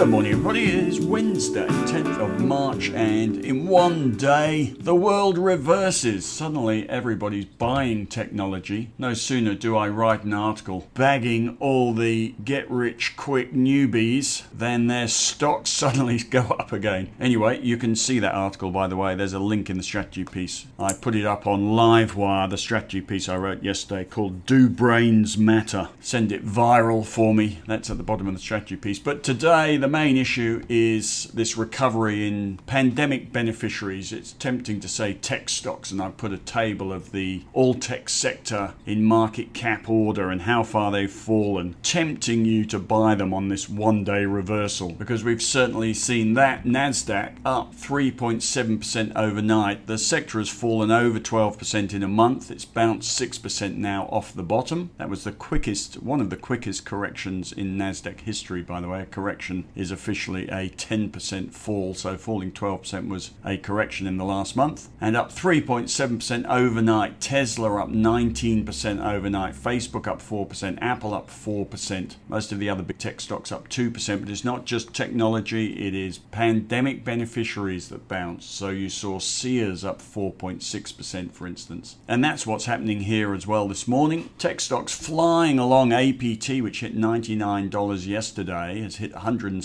Good morning, everybody. It is Wednesday, 10th of March, and in one day, the world reverses. Suddenly, everybody's buying technology. No sooner do I write an article bagging all the get rich quick newbies than their stocks suddenly go up again. Anyway, you can see that article, by the way. There's a link in the strategy piece. I put it up on Livewire, the strategy piece I wrote yesterday called Do Brains Matter? Send it viral for me. That's at the bottom of the strategy piece. But today, the main issue is this recovery in pandemic beneficiaries. It's tempting to say tech stocks, and I've put a table of the all tech sector in market cap order and how far they've fallen, tempting you to buy them on this one day reversal because we've certainly seen that NASDAQ up 3.7% overnight. The sector has fallen over 12% in a month. It's bounced 6% now off the bottom. That was the quickest, one of the quickest corrections in NASDAQ history, by the way. A correction is officially a 10% fall, so falling 12% was a correction in the last month. And up 3.7% overnight. Tesla up 19% overnight. Facebook up 4%. Apple up 4%. Most of the other big tech stocks up 2%. But it's not just technology, it is pandemic beneficiaries that bounce. So you saw Sears up 4.6%, for instance. And that's what's happening here as well this morning. Tech stocks flying along APT, which hit $99 yesterday, has hit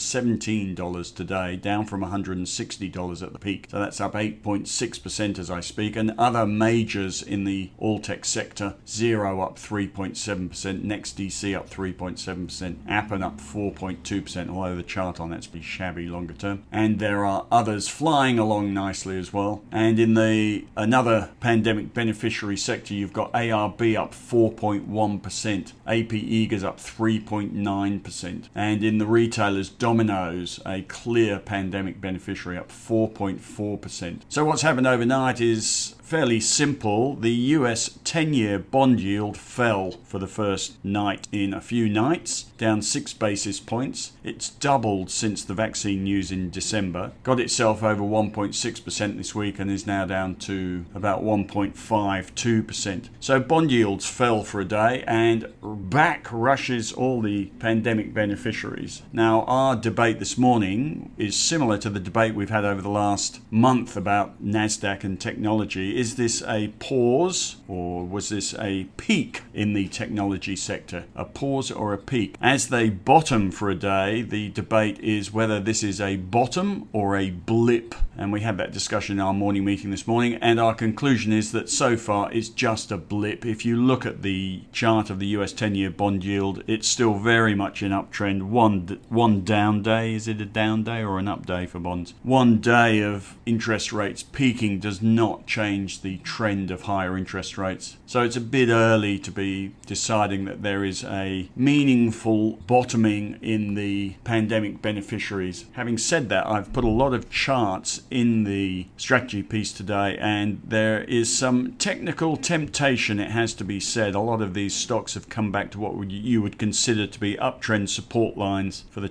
117 dollars today, down from $160 at the peak. So that's up 8.6% as I speak. And other majors in the all tech sector, Xero up 3.7%, NextDC up 3.7%, Appen up 4.2%, although the chart on that's pretty shabby longer term. And there are others flying along nicely as well. And in the another pandemic beneficiary sector, you've got ARB up 4.1%, AP Eagers up 3.9%, and in the retailers, Domino's, a clear pandemic beneficiary, up 4.4%. So what's happened overnight is fairly simple. The US 10 year bond yield fell for the first night in a few nights, down six basis points. It's doubled since the vaccine news in December. Got itself over 1.6% this week and is now down to about 1.52%. So bond yields fell for a day and back rushes all the pandemic beneficiaries. Now, our debate this morning is similar to the debate we've had over the last month about NASDAQ and technology is this a pause or was this a peak in the technology sector? A pause or a peak? As they bottom for a day, the debate is whether this is a bottom or a blip. And we had that discussion in our morning meeting this morning. And our conclusion is that so far it's just a blip. If you look at the chart of the US 10 year bond yield, it's still very much in uptrend. One, one down day, is it a down day or an up day for bonds? One day of interest rates peaking does not change the trend of higher interest rates. So it's a bit early to be deciding that there is a meaningful bottoming in the pandemic beneficiaries. Having said that, I've put a lot of charts in the strategy piece today, and there is some technical temptation, it has to be said. A lot of these stocks have come back to what you would consider to be uptrend support lines for the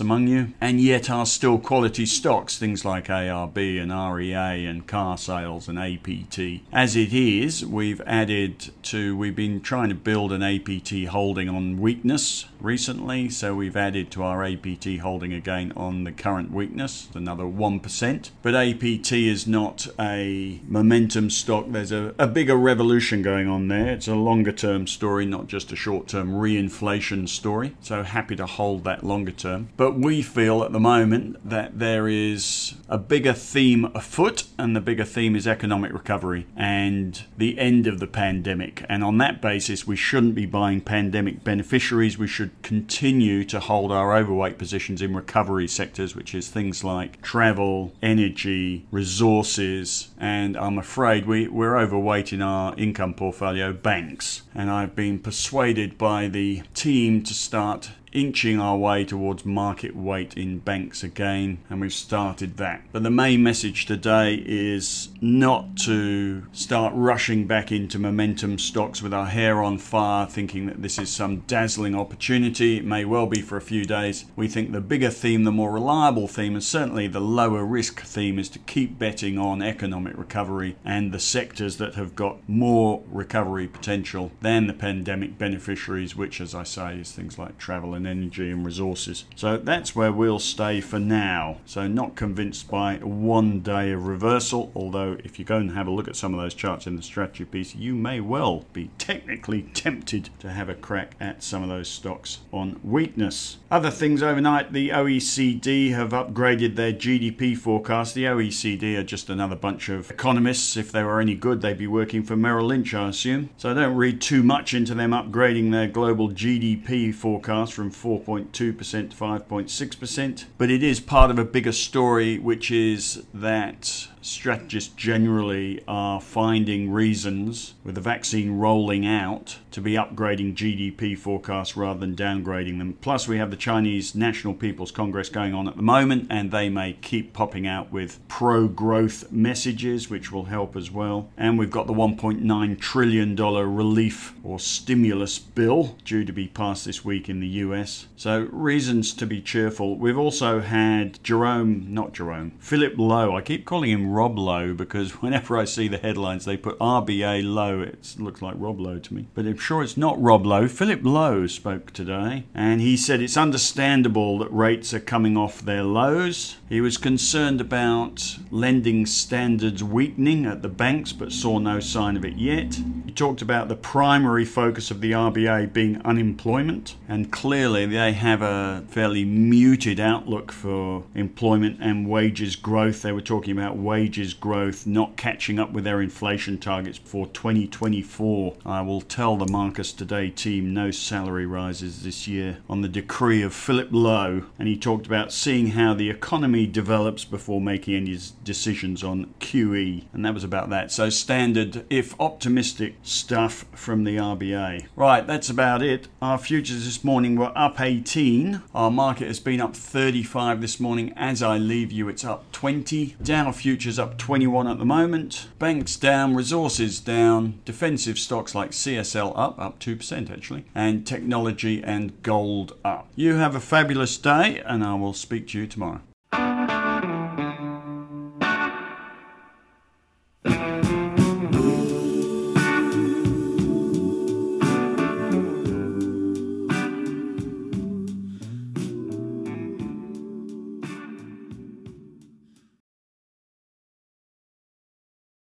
among you, and yet are still quality stocks, things like ARB and REA and car sales and APT. As it is, we've added to, we've been trying to build an APT holding on weakness recently, so we've added to our APT holding again on the current weakness, another 1%. But APT is not a momentum stock, there's a, a bigger revolution going on there. It's a longer term story, not just a short term reinflation story. So happy to hold that longer term. But we feel at the moment that there is a bigger theme afoot, and the bigger theme is economic recovery and the end of the pandemic. And on that basis, we shouldn't be buying pandemic beneficiaries. We should continue to hold our overweight positions in recovery sectors, which is things like travel, energy, resources, and I'm afraid we, we're overweight in our income portfolio banks. And I've been persuaded by the team to start inching our way towards market weight in banks again, and we've started that. But the main message today is not to start rushing back into momentum stocks with our hair on fire, thinking that this is some dazzling opportunity. It may well be for a few days. We think the bigger theme, the more reliable theme, and certainly the lower risk theme is to keep betting on economic recovery and the sectors that have got more recovery potential than the pandemic beneficiaries, which, as I say, is things like travel and energy and resources. So that's where we'll stay for now. So not convinced by one day of reversal, although if you go and have a look at some of those charts in the strategy piece, you may well be technically tempted to have a crack at some of those stocks on weakness. Other things overnight, the OECD have upgraded their GDP forecast. The OECD are just another bunch of economists. If they were any good, they'd be working for Merrill Lynch, I assume. So don't read too much into them upgrading their global GDP forecast from 4.2% to 5.6%. But it is part of a bigger story, which is that strategists generally are finding reasons with the vaccine rolling out to be upgrading GDP forecasts rather than downgrading them. Plus, we have the Chinese National People's Congress going on at the moment, and they may keep popping out with pro growth messages, which will help as well. And we've got the $1.9 trillion relief or stimulus bill due to be passed this week in the US. So, reasons to be cheerful. We've also had Jerome, not Jerome, Philip Lowe. I keep calling him Rob Lowe because whenever I see the headlines, they put RBA Lowe. It looks like Rob Lowe to me. But I'm sure it's not Rob Lowe. Philip Lowe spoke today and he said it's understandable that rates are coming off their lows. He was concerned about lending standards weakening at the banks but saw no sign of it yet. He talked about the primary focus of the RBA being unemployment and clearly they have a fairly muted outlook for employment and wages growth. They were talking about wages growth not catching up with their inflation targets for 2024. I will tell the Marcus Today team no salary rises this year on the decree of Philip Lowe, and he talked about seeing how the economy develops before making any decisions on QE, and that was about that. So, standard, if optimistic, stuff from the RBA. Right, that's about it. Our futures this morning were up 18. Our market has been up 35 this morning. As I leave you, it's up 20. Dow futures up 21 at the moment. Banks down, resources down, defensive stocks like CSL up, up 2% actually, and technology and gold up. You have a fabulous day, and I will speak to you tomorrow.